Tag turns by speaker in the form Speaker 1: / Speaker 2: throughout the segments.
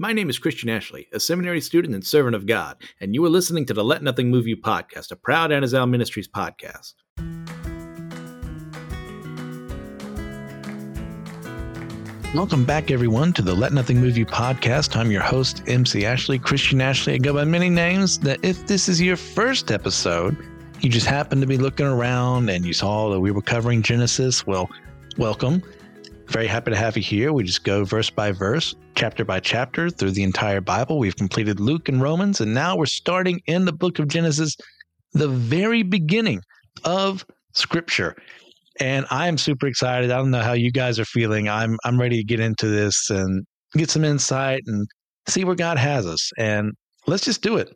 Speaker 1: My name is Christian Ashley, a seminary student and servant of God, and you are listening to the Let Nothing Move You podcast, a proud Anazal Ministries podcast.
Speaker 2: Welcome back, everyone, to the Let Nothing Move You podcast. I'm your host, MC Ashley, Christian Ashley. I go by many names. That if this is your first episode, you just happened to be looking around and you saw that we were covering Genesis, well, welcome. Very happy to have you here. We just go verse by verse, chapter by chapter through the entire Bible. We've completed Luke and Romans, and now we're starting in the book of Genesis, the very beginning of Scripture. And I am super excited. I don't know how you guys are feeling. I'm I'm ready to get into this and get some insight and see where God has us. And let's just do it.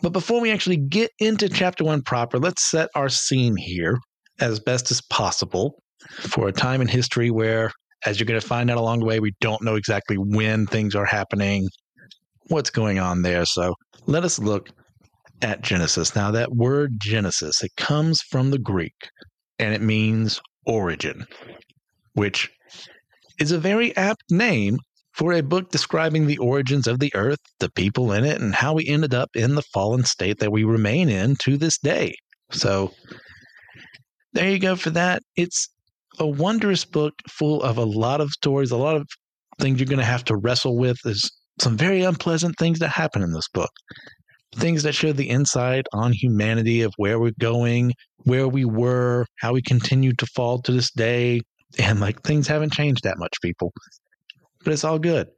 Speaker 2: But before we actually get into chapter one proper, let's set our scene here as best as possible for a time in history where, as you're going to find out along the way, we don't know exactly when things are happening, what's going on there. So let us look at Genesis. Now, that word Genesis, it comes from the Greek and it means origin, which is a very apt name for a book describing the origins of the earth, the people in it, and how we ended up in the fallen state that we remain in to this day. So there you go for that. It's a wondrous book full of a lot of stories, a lot of things you're going to have to wrestle with. There's some very unpleasant things that happen in this book. Things that show the insight on humanity of where we're going, where we were, how we continue to fall to this day. And like things haven't changed that much, people. But it's all good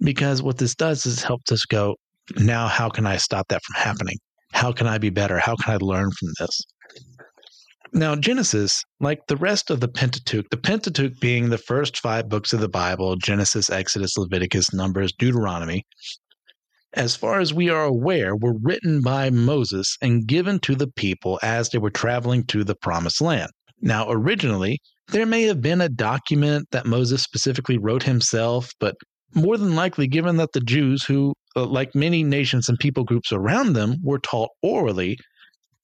Speaker 2: because what this does is helps us go, now how can I stop that from happening? How can I be better? How can I learn from this? Now, Genesis, like the rest of the Pentateuch, the Pentateuch being the first five books of the Bible Genesis, Exodus, Leviticus, Numbers, Deuteronomy, as far as we are aware, were written by Moses and given to the people as they were traveling to the Promised Land. Now, originally, there may have been a document that Moses specifically wrote himself, but more than likely, given that the Jews, who, uh, like many nations and people groups around them, were taught orally,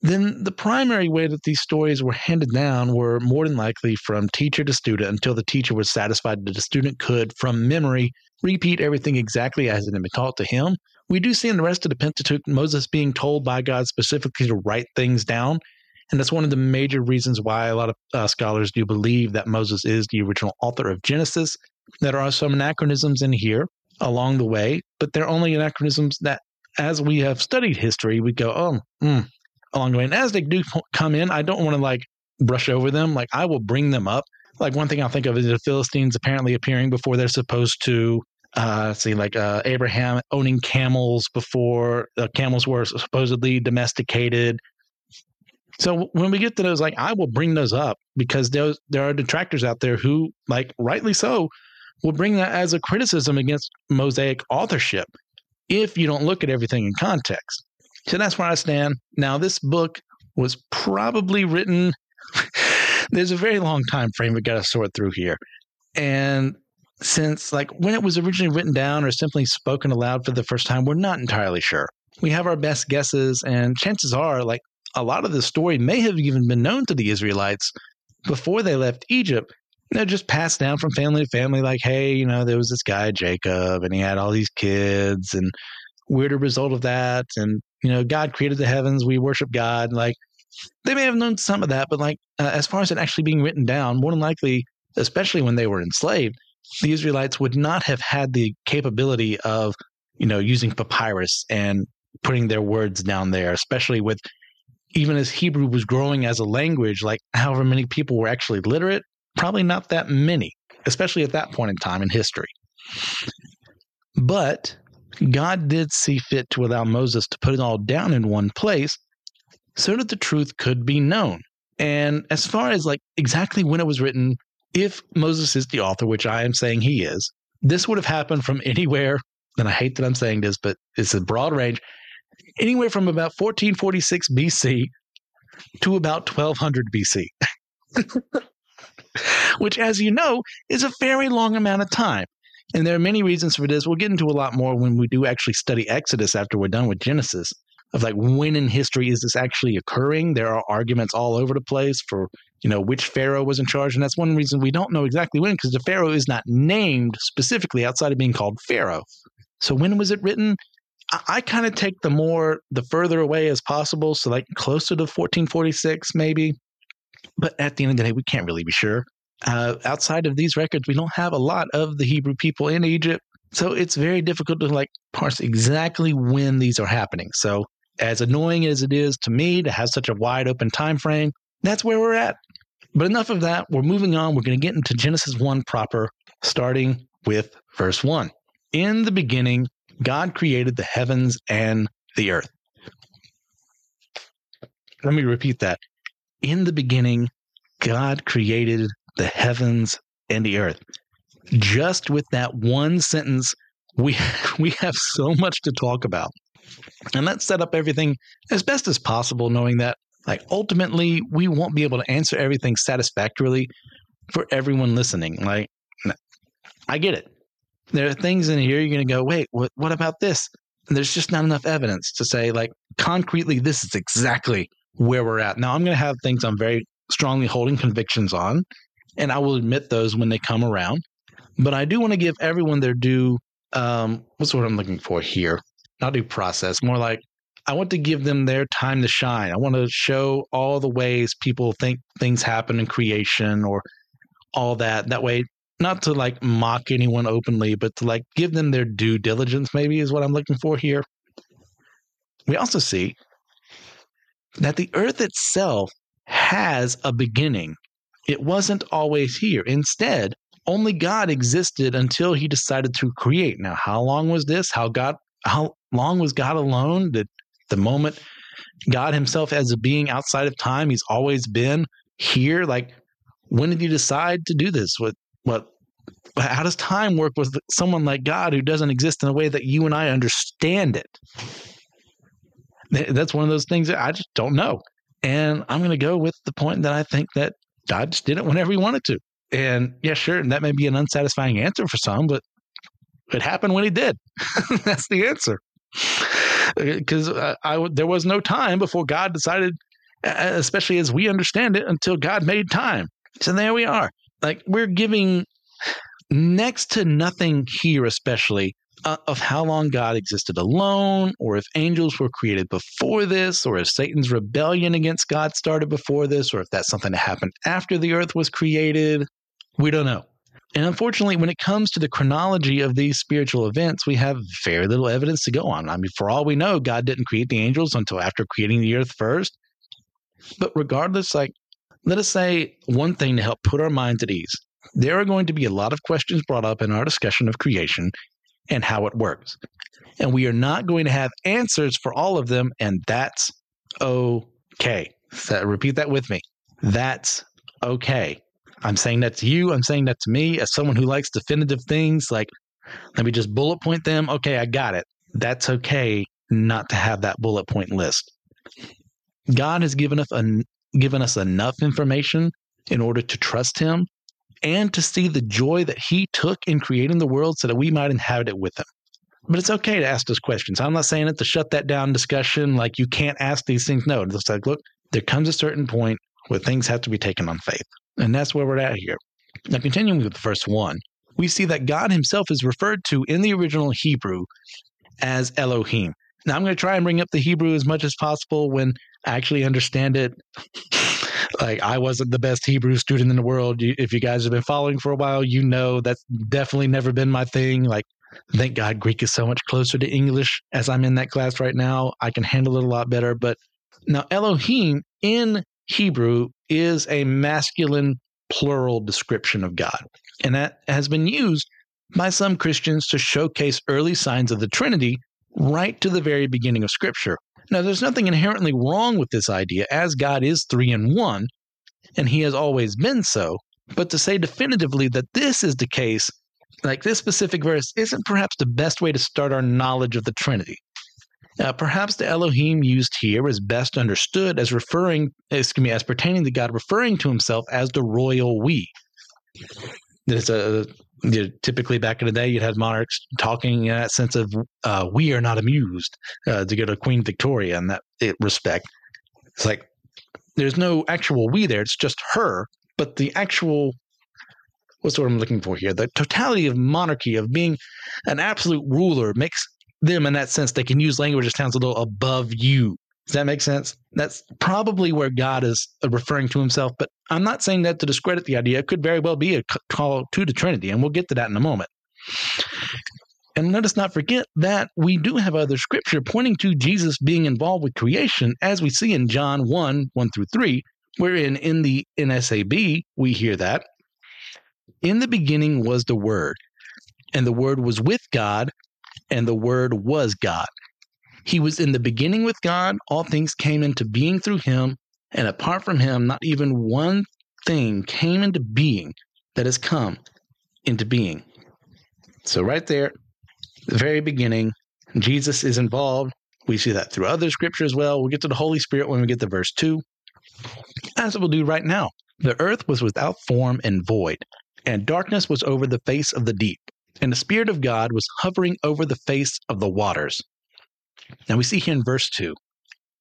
Speaker 2: then the primary way that these stories were handed down were more than likely from teacher to student until the teacher was satisfied that the student could, from memory, repeat everything exactly as it had been taught to him. We do see in the rest of the Pentateuch Moses being told by God specifically to write things down. And that's one of the major reasons why a lot of uh, scholars do believe that Moses is the original author of Genesis. There are some anachronisms in here along the way, but they're only anachronisms that, as we have studied history, we go, oh, mm, along the way. And as they do come in, I don't want to like brush over them. Like I will bring them up. Like one thing I'll think of is the Philistines apparently appearing before they're supposed to. Uh, see, like uh, Abraham owning camels before uh, camels were supposedly domesticated. So when we get to those, like I will bring those up because those there are detractors out there who, like rightly so, will bring that as a criticism against Mosaic authorship if you don't look at everything in context. So that's where I stand. Now, this book was probably written. there's a very long time frame we got to sort through here, and since like when it was originally written down or simply spoken aloud for the first time, we're not entirely sure. We have our best guesses, and chances are, like a lot of the story may have even been known to the Israelites before they left Egypt. They're just passed down from family to family, like, hey, you know, there was this guy, Jacob, and he had all these kids, and we're the result of that. And you know, God created the heavens, we worship God. Like they may have known some of that, but like uh, as far as it actually being written down, more than likely, especially when they were enslaved, the Israelites would not have had the capability of, you know, using papyrus and putting their words down there, especially with even as Hebrew was growing as a language, like however many people were actually literate, probably not that many, especially at that point in time in history. But God did see fit to allow Moses to put it all down in one place so that the truth could be known. And as far as like exactly when it was written, if Moses is the author, which I am saying he is, this would have happened from anywhere, and I hate that I'm saying this, but it's a broad range, anywhere from about 1446 BC to about 1200 BC. which, as you know, is a very long amount of time. And there are many reasons for this. We'll get into a lot more when we do actually study Exodus after we're done with Genesis of like when in history is this actually occurring? There are arguments all over the place for you know, which Pharaoh was in charge. And that's one reason we don't know exactly when, because the Pharaoh is not named specifically outside of being called Pharaoh. So when was it written? I, kind of take the more, the further away as possible. So like closer to 1446, maybe. But at the end of the day, we can't really be sure. Uh, outside of these records, we don't have a lot of the Hebrew people in Egypt. So it's very difficult to like parse exactly when these are happening. So as annoying as it is to me to have such a wide open time frame, that's where we're at. But enough of that. We're moving on. We're going to get into Genesis 1 proper, starting with verse 1. In the beginning, God created the heavens and the earth. Let me repeat that. In the beginning, God created the heavens and the earth. Just with that one sentence, we we have so much to talk about. And let's set up everything as best as possible, knowing that like ultimately we won't be able to answer everything satisfactorily for everyone listening. Like I get it. There are things in here you're going to go, wait, what, what about this? And there's just not enough evidence to say, like, concretely, this is exactly where we're at. Now, I'm going to have things I'm very strongly holding convictions on, and I will admit those when they come around. But I do want to give everyone their due. Um, what's what I'm looking for here? Not due process, more like I want to give them their time to shine. I want to show all the ways people think things happen in creation or all that. That way, not to like mock anyone openly, but to like give them their due diligence, maybe is what I'm looking for here. We also see that the earth itself has a beginning. It wasn't always here. Instead, only God existed until he decided to create. Now, how long was this? How God how long was God alone? Did the moment God himself as a being outside of time, he's always been here? Like when did he decide to do this? What what how does time work with someone like God who doesn't exist in a way that you and I understand it? That's one of those things that I just don't know. And I'm going to go with the point that I think that God just did it whenever he wanted to. And yeah, sure, and that may be an unsatisfying answer for some, but it happened when he did. That's the answer. Uh, because uh, I, there was no time before God decided, uh, uh, especially as we understand it, until God made time. So there we are. Like we're giving next to nothing here, especially uh, of how long God existed alone, or if angels were created before this, or if Satan's rebellion against God started before this, or if that's something that happened after the earth was created. We don't know. And unfortunately, when it comes to the chronology of these spiritual events, we have very little evidence to go on. I mean, for all we know, God didn't create the angels until after creating the earth first. But regardless, like, let us say one thing to help put our minds at ease there are going to be a lot of questions brought up in our discussion of creation and how it works. And we are not going to have answers for all of them, and that's okay. So repeat that with me. That's okay. I'm saying that to you. I'm saying that to me as someone who likes definitive things. Like, let me just bullet point them. Okay, I got it. That's okay not to have that bullet point list. God has given us, given us enough information in order to trust Him and to see the joy that he took in creating the world so that we might inhabit it with him. But it's okay to ask those questions. I'm not saying it to shut that down discussion like you can't ask these things. No, it's like, look, there comes a certain point where things have to be taken on faith. And that's where we're at here. Now, continuing with the first 1, we see that God himself is referred to in the original Hebrew as Elohim. Now, I'm going to try and bring up the Hebrew as much as possible when I actually understand it like I wasn't the best Hebrew student in the world. if you guys have been following for a while, you know that's definitely never been my thing. Like, thank God Greek is so much closer to English as I'm in that class right now. I can handle it a lot better. But now, Elohim in Hebrew is a masculine plural description of God. And that has been used by some Christians to showcase early signs of the Trinity right to the very beginning of Scripture. Now, there's nothing inherently wrong with this idea, as God is three in one, and He has always been so. But to say definitively that this is the case, like this specific verse, isn't perhaps the best way to start our knowledge of the Trinity. Uh, perhaps the Elohim used here is best understood as referring, excuse me, as pertaining to God, referring to Himself as the royal we. There's a you typically back in the day, you'd have monarchs talking in that sense of uh, "we are not amused" uh, to go to Queen Victoria in that respect. It's like there's no actual we there. It's just her. But the actual what's what I'm looking for here? The totality of monarchy, of being an absolute ruler, makes them in that sense they can use language that sounds a little above you. Does that make sense? That's probably where God is uh, referring to himself, but I'm not saying that to discredit the idea. It could very well be a call to the Trinity, and we'll get to that in a moment. And let us not forget that we do have other scripture pointing to Jesus being involved with creation, as we see in John 1 1 through 3, wherein in the NASB we hear that. In the beginning was the Word, and the Word was with God, and the Word was God. He was in the beginning with God. All things came into being through him, and apart from him, not even one thing came into being that has come into being. So, right there, the very beginning, Jesus is involved. We see that through other scripture as well. We'll get to the Holy Spirit when we get to verse 2, as we'll do right now. The earth was without form and void, and darkness was over the face of the deep, and the Spirit of God was hovering over the face of the waters. Now we see here in verse 2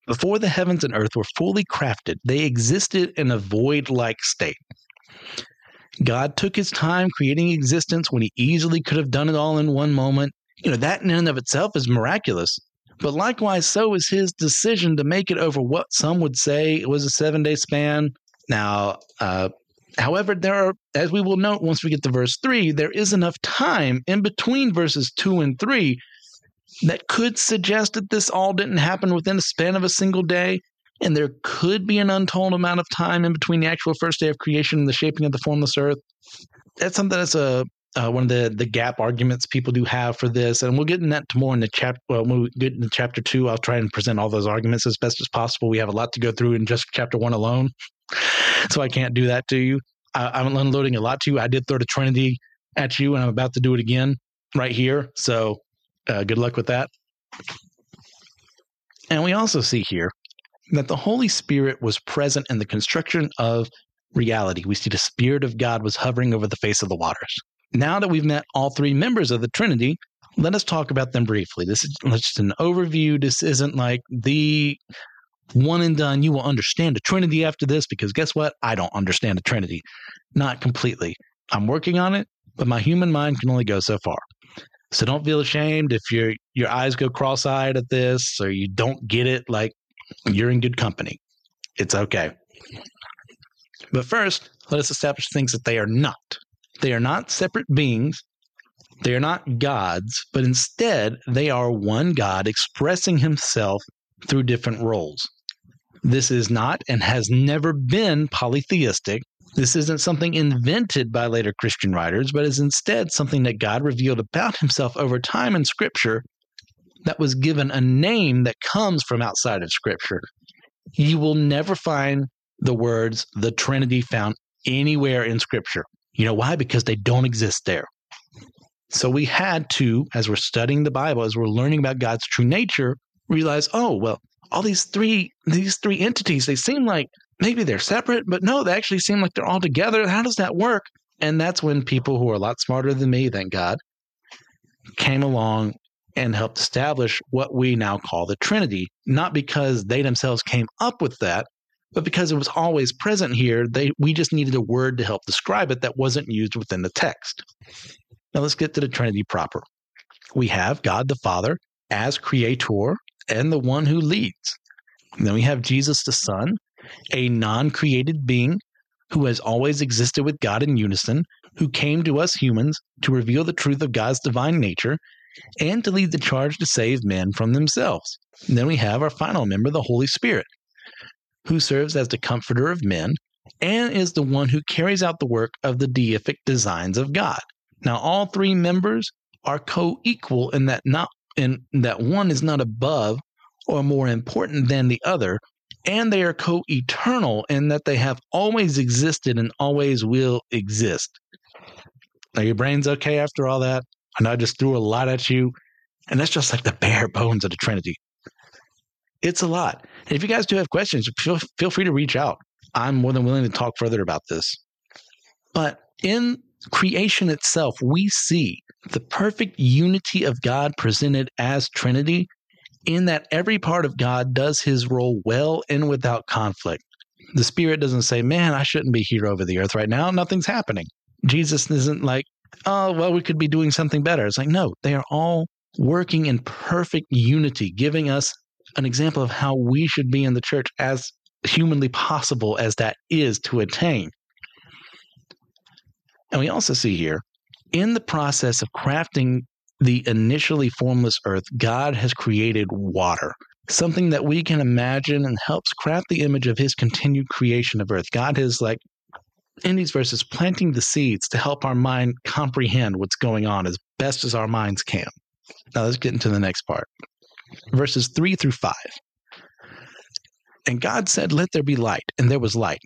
Speaker 2: Before the heavens and earth were fully crafted, they existed in a void like state. God took his time creating existence when he easily could have done it all in one moment you know, that in and of itself is miraculous. But likewise, so is his decision to make it over what some would say was a seven day span. Now, uh, however, there are, as we will note once we get to verse three, there is enough time in between verses two and three that could suggest that this all didn't happen within a span of a single day. And there could be an untold amount of time in between the actual first day of creation and the shaping of the formless earth. That's something that's a uh, one of the the gap arguments people do have for this, and we'll get into that more in the chapter. Well, when we get into chapter two, I'll try and present all those arguments as best as possible. We have a lot to go through in just chapter one alone, so I can't do that to you. I, am unloading a lot to you. I did throw the Trinity at you, and I'm about to do it again right here. So, uh, good luck with that. And we also see here that the Holy Spirit was present in the construction of reality. We see the Spirit of God was hovering over the face of the waters. Now that we've met all three members of the Trinity, let us talk about them briefly. This is just an overview. This isn't like the one and done. You will understand the Trinity after this because guess what? I don't understand the Trinity. Not completely. I'm working on it, but my human mind can only go so far. So don't feel ashamed if your your eyes go cross-eyed at this or you don't get it like you're in good company. It's okay. But first, let us establish things that they are not. They are not separate beings. They are not gods, but instead they are one God expressing himself through different roles. This is not and has never been polytheistic. This isn't something invented by later Christian writers, but is instead something that God revealed about himself over time in Scripture that was given a name that comes from outside of Scripture. You will never find the words the Trinity found anywhere in Scripture. You know why? Because they don't exist there. So we had to, as we're studying the Bible, as we're learning about God's true nature, realize, oh, well, all these three these three entities, they seem like maybe they're separate, but no, they actually seem like they're all together. How does that work? And that's when people who are a lot smarter than me, thank God, came along and helped establish what we now call the Trinity, not because they themselves came up with that, but because it was always present here, they we just needed a word to help describe it that wasn't used within the text. Now let's get to the Trinity proper. We have God the Father as creator and the one who leads. And then we have Jesus the Son, a non created being who has always existed with God in unison, who came to us humans to reveal the truth of God's divine nature and to lead the charge to save men from themselves. And then we have our final member, the Holy Spirit, who serves as the comforter of men and is the one who carries out the work of the deific designs of God. Now, all three members are co-equal in that not in that one is not above or more important than the other, and they are co-eternal in that they have always existed and always will exist. Are your brains okay after all that? I know I just threw a lot at you, and that's just like the bare bones of the Trinity. It's a lot. And if you guys do have questions, feel, feel free to reach out. I'm more than willing to talk further about this. But in creation itself, we see the perfect unity of God presented as Trinity, in that every part of God does his role well and without conflict. The Spirit doesn't say, man, I shouldn't be here over the earth right now. Nothing's happening. Jesus isn't like, oh, well, we could be doing something better. It's like, no, they are all working in perfect unity, giving us an example of how we should be in the church as humanly possible as that is to attain. And we also see here, in the process of crafting the initially formless earth, God has created water, something that we can imagine and helps craft the image of his continued creation of earth. God is like, in these verses, planting the seeds to help our mind comprehend what's going on as best as our minds can. Now let's get into the next part. Verses 3 through 5. And God said, Let there be light, and there was light.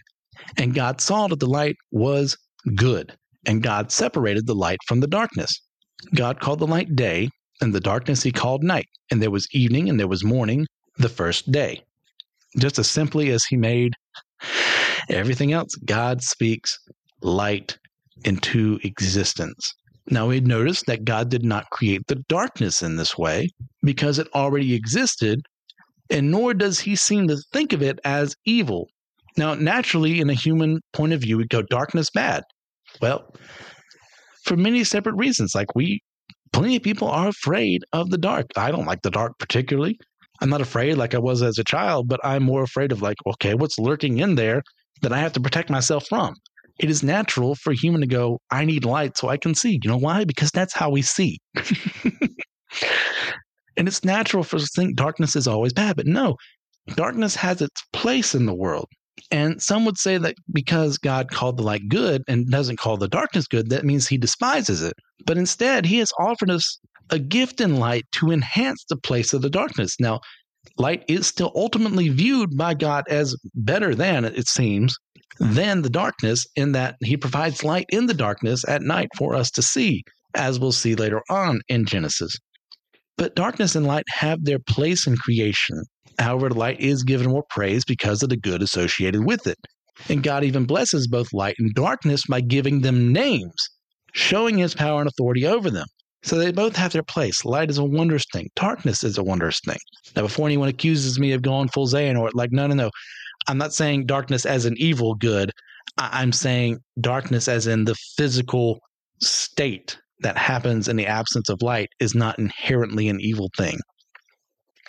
Speaker 2: And God saw that the light was good, and God separated the light from the darkness. God called the light day, and the darkness he called night. And there was evening, and there was morning, the first day. Just as simply as he made everything else, God speaks light into existence. Now we notice that God did not create the darkness in this way because it already existed, and nor does he seem to think of it as evil. Now, naturally, in a human point of view, we go darkness bad. Well, for many separate reasons. Like we, plenty of people are afraid of the dark. I don't like the dark particularly. I'm not afraid like I was as a child, but I'm more afraid of like, okay, what's lurking in there that I have to protect myself from? it is natural for a human to go, I need light so I can see. You know why? Because that's how we see. and it's natural for us to think darkness is always bad, but no, darkness has its place in the world. And some would say that because God called the light good and doesn't call the darkness good, that means he despises it. But instead, he has offered us a gift in light to enhance the place of the darkness. Now, light is still ultimately viewed by God as better than, it seems, than the darkness, in that he provides light in the darkness at night for us to see, as we'll see later on in Genesis. But darkness and light have their place in creation. However, light is given more praise because of the good associated with it. And God even blesses both light and darkness by giving them names, showing his power and authority over them. So they both have their place. Light is a wondrous thing. Darkness is a wondrous thing. Now, before anyone accuses me of going full Xehanort, like, no, no, no. I'm not saying darkness as an evil good. I'm saying darkness as in the physical state that happens in the absence of light is not inherently an evil thing.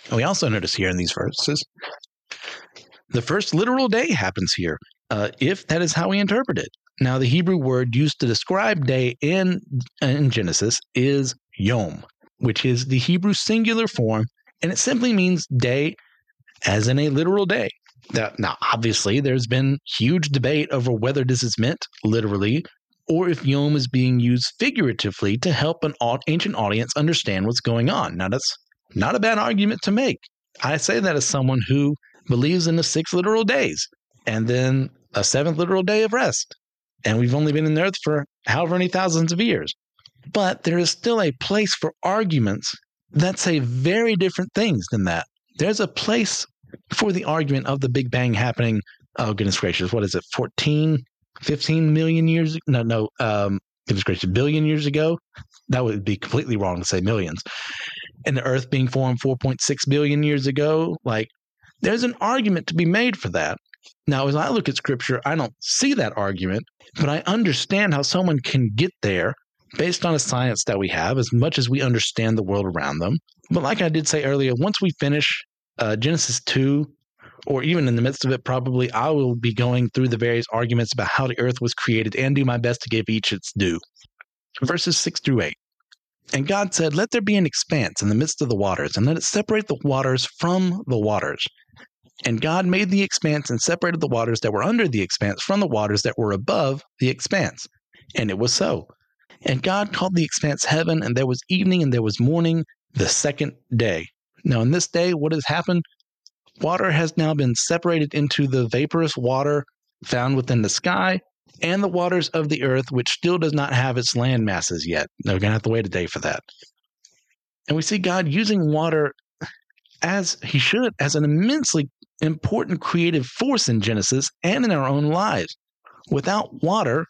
Speaker 2: And we also notice here in these verses the first literal day happens here, uh, if that is how we interpret it. Now, the Hebrew word used to describe day in, in Genesis is yom, which is the Hebrew singular form, and it simply means day as in a literal day. Now, now, obviously, there's been huge debate over whether this is meant literally or if Yom is being used figuratively to help an ancient audience understand what's going on. Now, that's not a bad argument to make. I say that as someone who believes in the six literal days and then a seventh literal day of rest. And we've only been in the earth for however many thousands of years. But there is still a place for arguments that say very different things than that. There's a place for the argument of the Big Bang happening. Oh, goodness gracious, what is it, 14, 15 million years? No, no, um, goodness gracious, billion years ago? That would be completely wrong to say millions. And the Earth being formed 4.6 billion years ago? Like, there's an argument to be made for that. Now, as I look at scripture, I don't see that argument, but I understand how someone can get there based on a science that we have, as much as we understand the world around them. But like I did say earlier, once we finish uh, Genesis 2, or even in the midst of it, probably I will be going through the various arguments about how the earth was created and do my best to give each its due. Verses 6 through 8. And God said, Let there be an expanse in the midst of the waters, and let it separate the waters from the waters. And God made the expanse and separated the waters that were under the expanse from the waters that were above the expanse. And it was so. And God called the expanse heaven, and there was evening and there was morning the second day. Now, in this day, what has happened? Water has now been separated into the vaporous water found within the sky and the waters of the earth, which still does not have its land masses yet. They're going to have to wait a day for that. And we see God using water as he should, as an immensely important creative force in Genesis and in our own lives. Without water,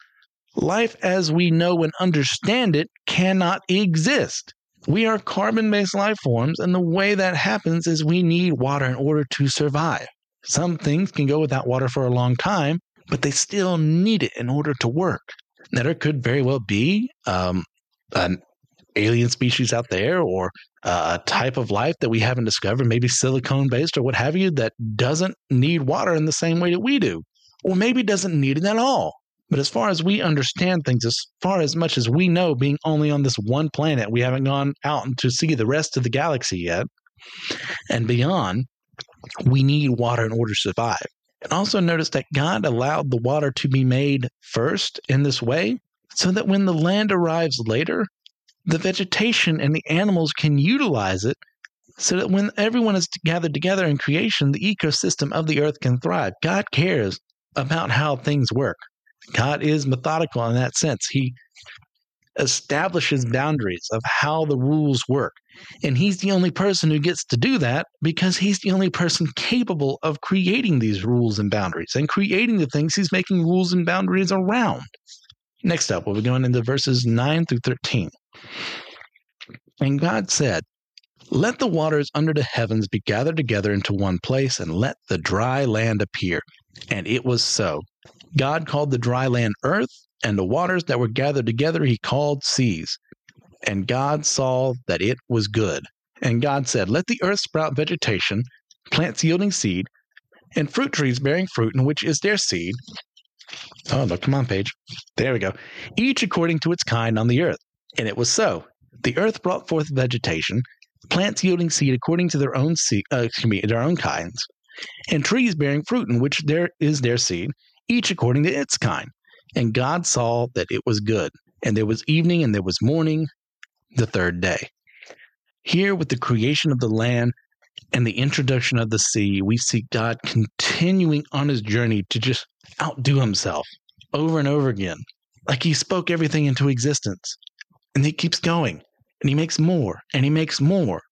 Speaker 2: life as we know and understand it cannot exist. We are carbon based life forms, and the way that happens is we need water in order to survive. Some things can go without water for a long time, but they still need it in order to work. Now, there could very well be um, an alien species out there or a type of life that we haven't discovered, maybe silicone based or what have you, that doesn't need water in the same way that we do, or maybe doesn't need it at all. But as far as we understand things, as far as much as we know, being only on this one planet, we haven't gone out to see the rest of the galaxy yet and beyond, we need water in order to survive. And also notice that God allowed the water to be made first in this way so that when the land arrives later, the vegetation and the animals can utilize it so that when everyone is gathered together in creation, the ecosystem of the earth can thrive. God cares about how things work. God is methodical in that sense. He establishes boundaries of how the rules work. And he's the only person who gets to do that because he's the only person capable of creating these rules and boundaries and creating the things he's making rules and boundaries around. Next up, we'll be going into verses 9 through 13. And God said, Let the waters under the heavens be gathered together into one place, and let the dry land appear. And it was so. God called the dry land earth, and the waters that were gathered together he called seas. And God saw that it was good. And God said, Let the earth sprout vegetation, plants yielding seed, and fruit trees bearing fruit, in which is their seed. Oh, look, come on, page. There we go. Each according to its kind on the earth. And it was so. The earth brought forth vegetation, plants yielding seed according to their own seed, uh, excuse me, their own kinds, and trees bearing fruit, in which there is their seed, each according to its kind. And God saw that it was good. And there was evening and there was morning, the third day. Here, with the creation of the land and the introduction of the sea, we see God continuing on his journey to just outdo himself over and over again. Like he spoke everything into existence. And he keeps going. And he makes more and he makes more.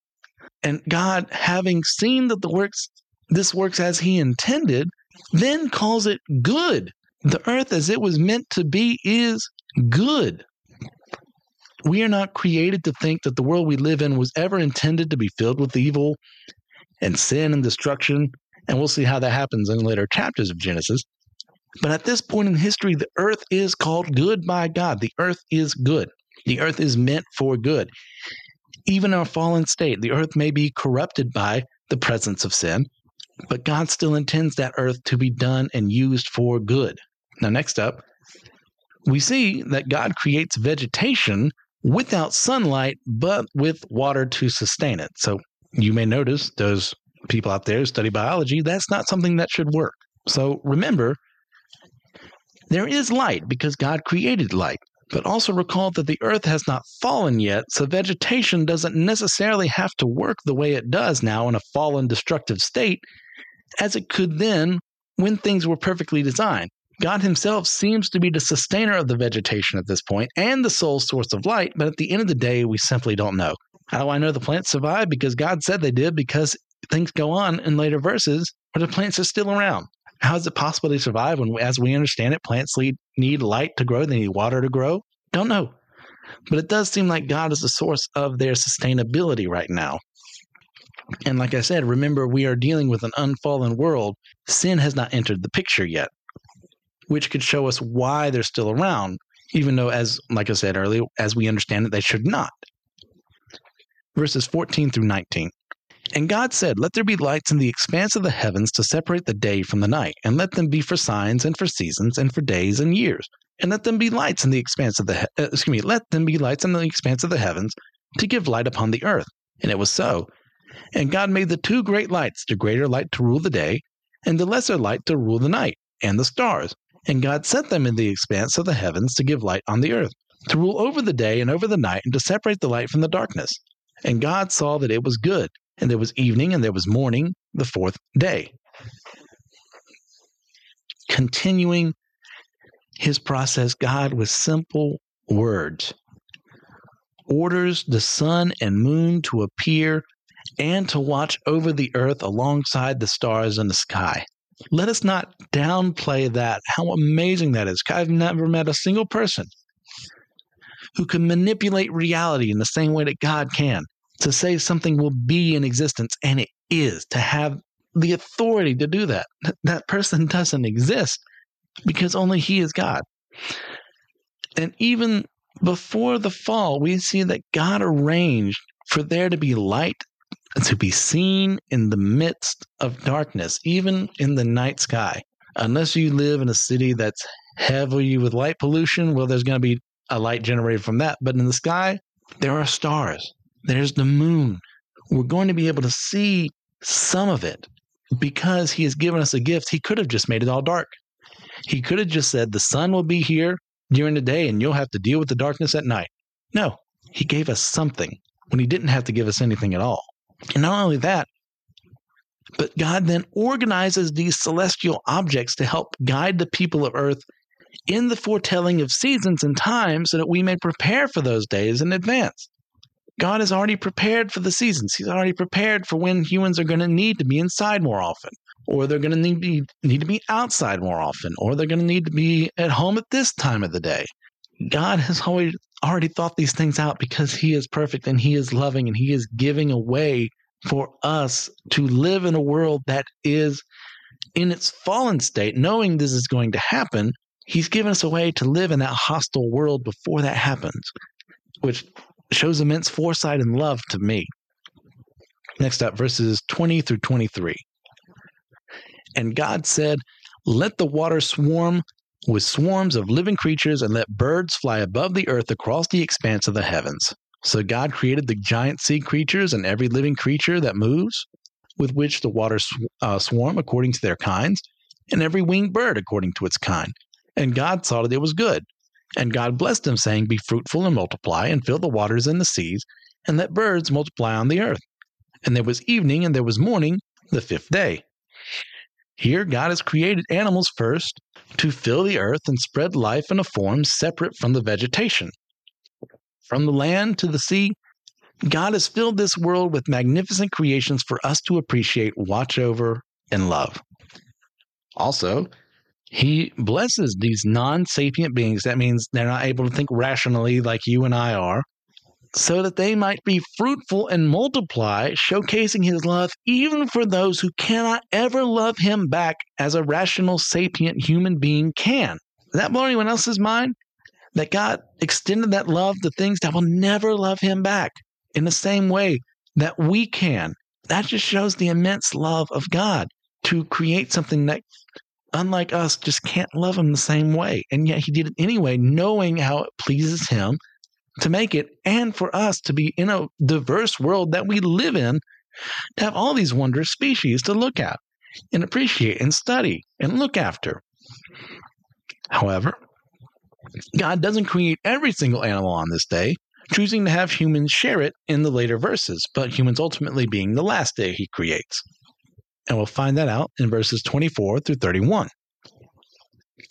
Speaker 2: And God, having seen that the works this works as he intended, then calls it good. The earth as it was meant to be is good. We are not created to think that the world we live in was ever intended to be filled with evil and sin and destruction. And we'll see how that happens in later chapters of Genesis. But at this point in history, the earth is called good by God. The earth is good. The earth is meant for good. Even our fallen state, the earth may be corrupted by the presence of sin, but God still intends that earth to be done and used for good. Now, next up, we see that God creates vegetation without sunlight, but with water to sustain it. So you may notice those people out there who study biology, that's not something that should work. So remember, there is light because God created light. But also recall that the earth has not fallen yet, so vegetation doesn't necessarily have to work the way it does now in a fallen destructive state as it could then when things were perfectly designed. God Himself seems to be the sustainer of the vegetation at this point and the sole source of light, but at the end of the day, we simply don't know. How do I know the plants survive? Because God said they did, because things go on in later verses where the plants are still around. How is it possible they survive when, as we understand it, plants need light to grow, they need water to grow? Don't know. But it does seem like God is the source of their sustainability right now. And like I said, remember, we are dealing with an unfallen world. Sin has not entered the picture yet, which could show us why they're still around, even though, as like I said earlier, as we understand it, they should not. Verses 14 through 19. And God said, Let there be lights in the expanse of the heavens to separate the day from the night, and let them be for signs and for seasons and for days and years. And let them be lights in the expanse of the he- uh, excuse me, let them be lights in the expanse of the heavens to give light upon the earth. And it was so. And God made the two great lights, the greater light to rule the day, and the lesser light to rule the night, and the stars. And God set them in the expanse of the heavens to give light on the earth, to rule over the day and over the night, and to separate the light from the darkness. And God saw that it was good. And there was evening and there was morning, the fourth day. Continuing his process, God, with simple words, orders the sun and moon to appear and to watch over the earth alongside the stars in the sky. Let us not downplay that, how amazing that is. I've never met a single person who can manipulate reality in the same way that God can to say something will be in existence, and it is, to have the authority to do that. That person doesn't exist because only He is God. And even before the fall, we see that God arranged for there to be light to be seen in the midst of darkness, even in the night sky. Unless you live in a city that's heavily with light pollution, well, there's going to be a light generated from that. But in the sky, there are stars, there's the moon. We're going to be able to see some of it because He has given us a gift. He could have just made it all dark. He could have just said, The sun will be here during the day and you'll have to deal with the darkness at night. No, He gave us something when He didn't have to give us anything at all. And not only that, but God then organizes these celestial objects to help guide the people of earth in the foretelling of seasons and times so that we may prepare for those days in advance. God has already prepared for the seasons. He's already prepared for when humans are going to need to be inside more often, or they're going to need, be, need to be outside more often, or they're going to need to be at home at this time of the day. God has always already thought these things out because He is perfect and He is loving and He is giving a way for us to live in a world that is in its fallen state, knowing this is going to happen. He's given us a way to live in that hostile world before that happens, which shows immense foresight and love to me. Next up, verses 20 through 23. And God said, Let the water swarm with swarms of living creatures and let birds fly above the earth across the expanse of the heavens. So God created the giant sea creatures and every living creature that moves, with which the waters uh, swarm according to their kinds, and every winged bird according to its kind. And God saw that it was good. And God blessed them, saying, Be fruitful and multiply, and fill the waters and the seas, and let birds multiply on the earth. And there was evening and there was morning, the fifth day. Here, God has created animals first to fill the earth and spread life in a form separate from the vegetation. From the land to the sea, God has filled this world with magnificent creations for us to appreciate, watch over, and love. Also, he blesses these non sapient beings. That means they're not able to think rationally like you and I are so that they might be fruitful and multiply, showcasing his love even for those who cannot ever love him back as a rational, sapient human being can. Does that blow anyone else's mind? That God extended that love to things that will never love him back in the same way that we can. That just shows the immense love of God to create something that, unlike us, just can't love him the same way. And yet he did it anyway, knowing how it pleases him to make it and for us to be in a diverse world that we live in to have all these wondrous species to look at and appreciate and study and look after. However, God doesn't create every single animal on this day, choosing to have humans share it in the later verses, but humans ultimately being the last day he creates. And we'll find that out in verses 24 through 31.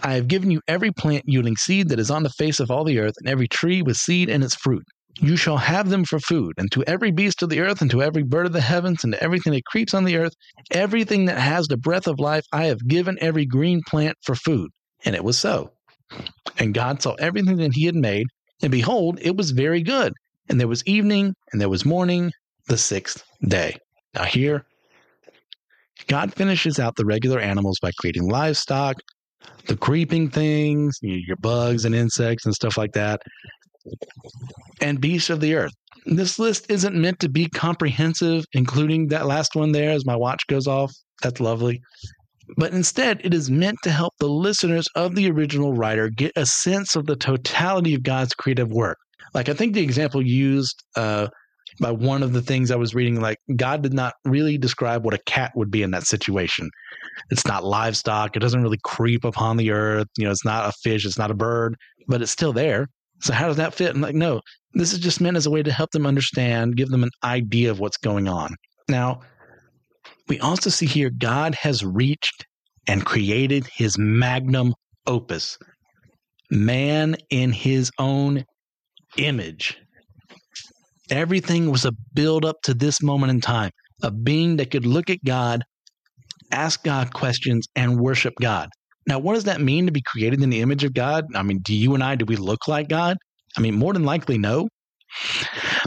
Speaker 2: I have given you every plant yielding seed that is on the face of all the earth, and every tree with seed in its fruit. You shall have them for food, and to every beast of the earth, and to every bird of the heavens, and to everything that creeps on the earth, everything that has the breath of life, I have given every green plant for food. And it was so. And God saw everything that he had made, and behold, it was very good. And there was evening, and there was morning, the sixth day. Now, here, God finishes out the regular animals by creating livestock, the creeping things, your bugs and insects and stuff like that, and beasts of the earth. This list isn't meant to be comprehensive, including that last one there as my watch goes off. That's lovely. but instead it is meant to help the listeners of the original writer get a sense of the totality of God's creative work. Like I think the example used uh, by one of the things I was reading, like God did not really describe what a cat would be in that situation. It's not livestock. It doesn't really creep upon the earth. You know, it's not a fish. It's not a bird, but it's still there. So how does that fit? And like, no, this is just meant as a way to help them understand, give them an idea of what's going on. Now, we also see here God has reached and created his magnum opus, man in his own image. Everything was a build up to this moment in time, a being that could look at God, ask God questions, and worship God. Now, what does that mean to be created in the image of God? I mean, do you and I, do we look like God? I mean, more than likely, no.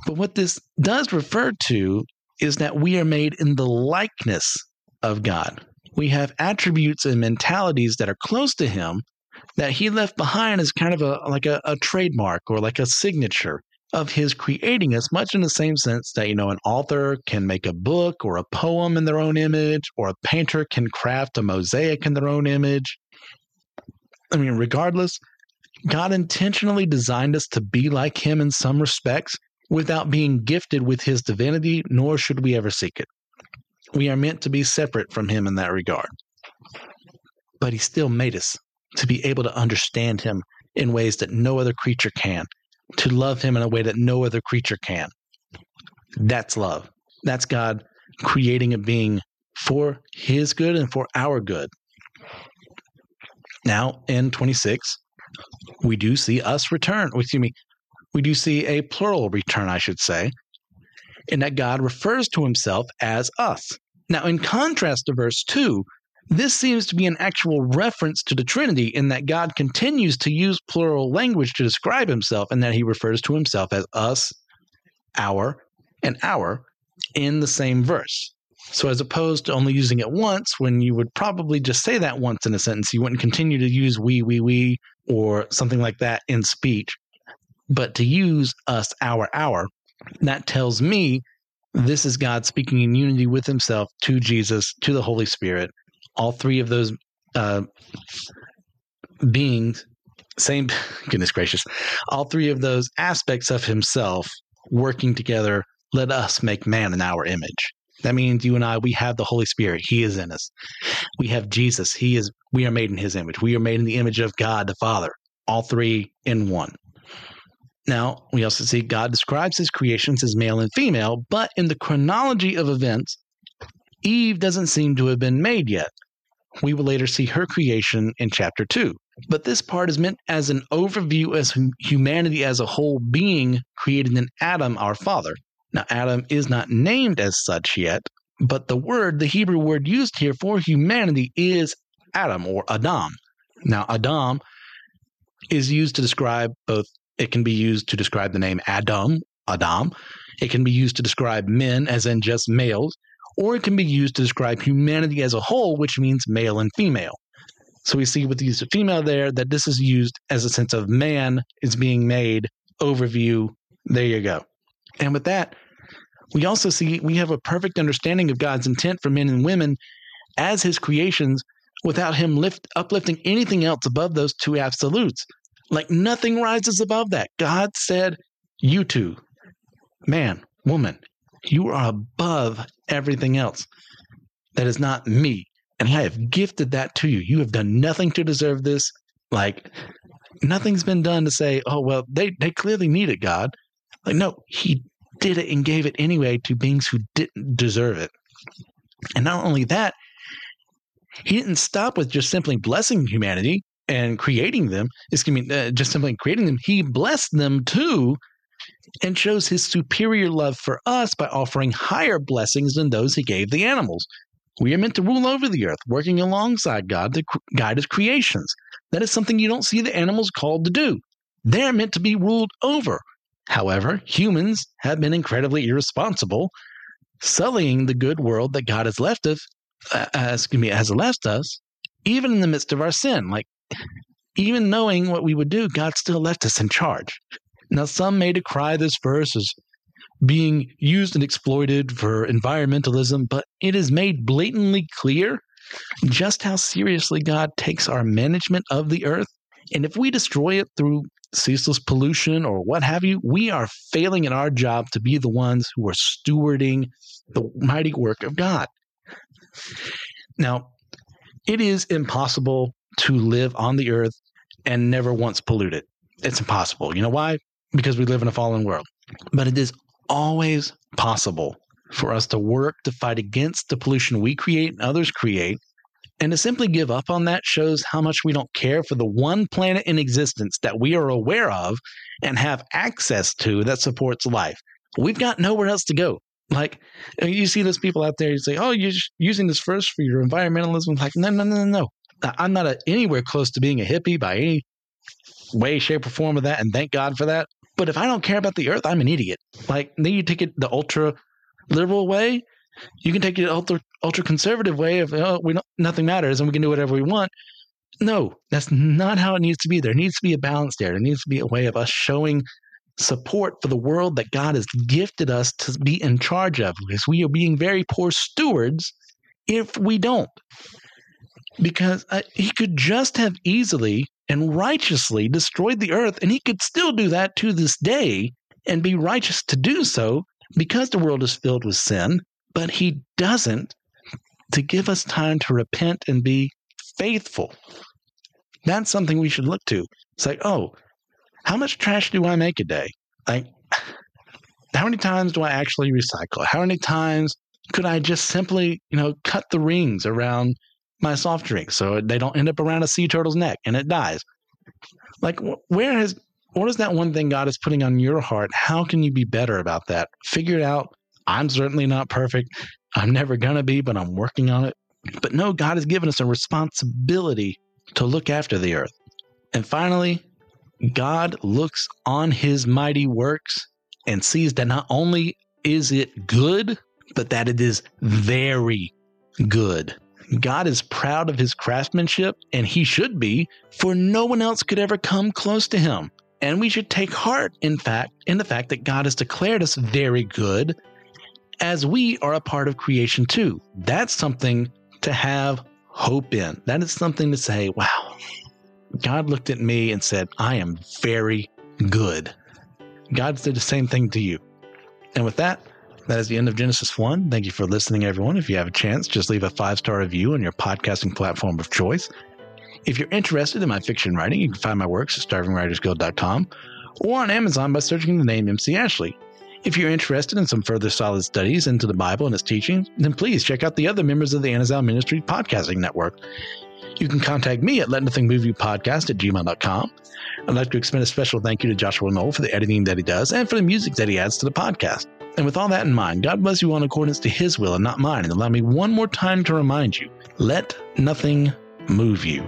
Speaker 2: But what this does refer to is that we are made in the likeness of God. We have attributes and mentalities that are close to Him that He left behind as kind of a like a, a trademark or like a signature of his creating us, much in the same sense that, you know, an author can make a book or a poem in their own image, or a painter can craft a mosaic in their own image. I mean, regardless, God intentionally designed us to be like him in some respects without being gifted with his divinity, nor should we ever seek it. We are meant to be separate from him in that regard. But he still made us to be able to understand him in ways that no other creature can, to love him in a way that no other creature can. That's love. That's God creating a being for his good and for our good. Now, in 26, we do see us return. Oh, excuse me, we do see a plural return, I should say, in that God refers to himself as us. Now, in contrast to verse 2, this seems to be an actual reference to the Trinity in that God continues to use plural language to describe himself and that he refers to himself as us, our, and our in the same verse. So, as opposed to only using it once, when you would probably just say that once in a sentence, you wouldn't continue to use we, we, we, or something like that in speech. But to use us, our, our, that tells me this is God speaking in unity with himself to Jesus, to the Holy Spirit. All three of those uh, beings, same, goodness gracious, all three of those aspects of himself working together, let us make man in our image. That means you and I, we have the Holy Spirit. He is in us. We have Jesus. He is, we are made in his image. We are made in the image of God the Father. All three in one. Now, we also see God describes his creations as male and female, but in the chronology of events, Eve doesn't seem to have been made yet. We will later see her creation in chapter 2. But this part is meant as an overview as humanity as a whole being created in Adam, our father. Now, Adam is not named as such yet, but the word, the Hebrew word used here for humanity is Adam or Adam. Now, Adam is used to describe both, it can be used to describe the name Adam, Adam. It can be used to describe men, as in just males, or it can be used to describe humanity as a whole, which means male and female. So we see with the use of female there that this is used as a sense of man is being made, overview. There you go. And with that, we also see we have a perfect understanding of God's intent for men and women as his creations without him lift, uplifting anything else above those two absolutes. Like nothing rises above that. God said, You two, man, woman, you are above everything else. That is not me. And I have gifted that to you. You have done nothing to deserve this. Like nothing's been done to say, oh, well, they, they clearly need it, God. Like, no, he did it and gave it anyway to beings who didn't deserve it. And not only that, he didn't stop with just simply blessing humanity and creating them, excuse me, uh, just simply creating them. He blessed them too and shows his superior love for us by offering higher blessings than those he gave the animals. We are meant to rule over the earth, working alongside God to guide his creations. That is something you don't see the animals called to do. They're meant to be ruled over. However, humans have been incredibly irresponsible, sullying the good world that God has left us, uh, uh, excuse me, has left us, even in the midst of our sin. Like, even knowing what we would do, God still left us in charge. Now, some may decry this verse as being used and exploited for environmentalism, but it is made blatantly clear just how seriously God takes our management of the earth. And if we destroy it through ceaseless pollution or what have you, we are failing in our job to be the ones who are stewarding the mighty work of God. Now, it is impossible to live on the earth and never once pollute it. It's impossible. You know why? Because we live in a fallen world. But it is always possible for us to work to fight against the pollution we create and others create. And to simply give up on that shows how much we don't care for the one planet in existence that we are aware of and have access to that supports life. We've got nowhere else to go. Like you see those people out there, you say, "Oh, you're using this first for your environmentalism." Like, no, no, no, no. I'm not a, anywhere close to being a hippie by any way, shape, or form of that, and thank God for that. But if I don't care about the earth, I'm an idiot. Like then you take it the ultra liberal way. You can take it ultra ultra conservative way of oh, we don't, nothing matters and we can do whatever we want. No, that's not how it needs to be. There needs to be a balance there. There needs to be a way of us showing support for the world that God has gifted us to be in charge of because we are being very poor stewards if we don't. Because uh, he could just have easily and righteously destroyed the earth, and he could still do that to this day and be righteous to do so because the world is filled with sin, but he doesn't to give us time to repent and be faithful. That's something we should look to. It's like, oh, how much trash do I make a day? Like, how many times do I actually recycle? How many times could I just simply, you know, cut the rings around my soft drink so they don't end up around a sea turtle's neck and it dies? Like, where has, what is that one thing God is putting on your heart? How can you be better about that? Figure it out. I'm certainly not perfect. I'm never going to be, but I'm working on it. But no, God has given us a responsibility to look after the earth. And finally, God looks on his mighty works and sees that not only is it good, but that it is very good. God is proud of his craftsmanship, and he should be, for no one else could ever come close to him. And we should take heart, in fact, in the fact that God has declared us very good, as we are a part of creation too. That's something to have hope in. That is something to say, wow, God looked at me and said, I am very good. God did the same thing to you. And with that, that is the end of Genesis 1. Thank you for listening, everyone. If you have a chance, just leave a five star review on your podcasting platform of choice. If you're interested in my fiction writing, you can find my works at starvingwritersguild.com or on Amazon by searching the name MC Ashley. If you're interested in some further solid studies into the Bible and its teachings, then please check out the other members of the Anazal Ministry Podcasting Network. You can contact me at Let Nothing Move You Podcast at gmail.com. I'd like to extend a special thank you to Joshua Knoll for the editing that he does and for the music that he adds to the podcast. And with all that in mind, God bless you all in accordance to his will and not mine. And allow me one more time to remind you let nothing move you.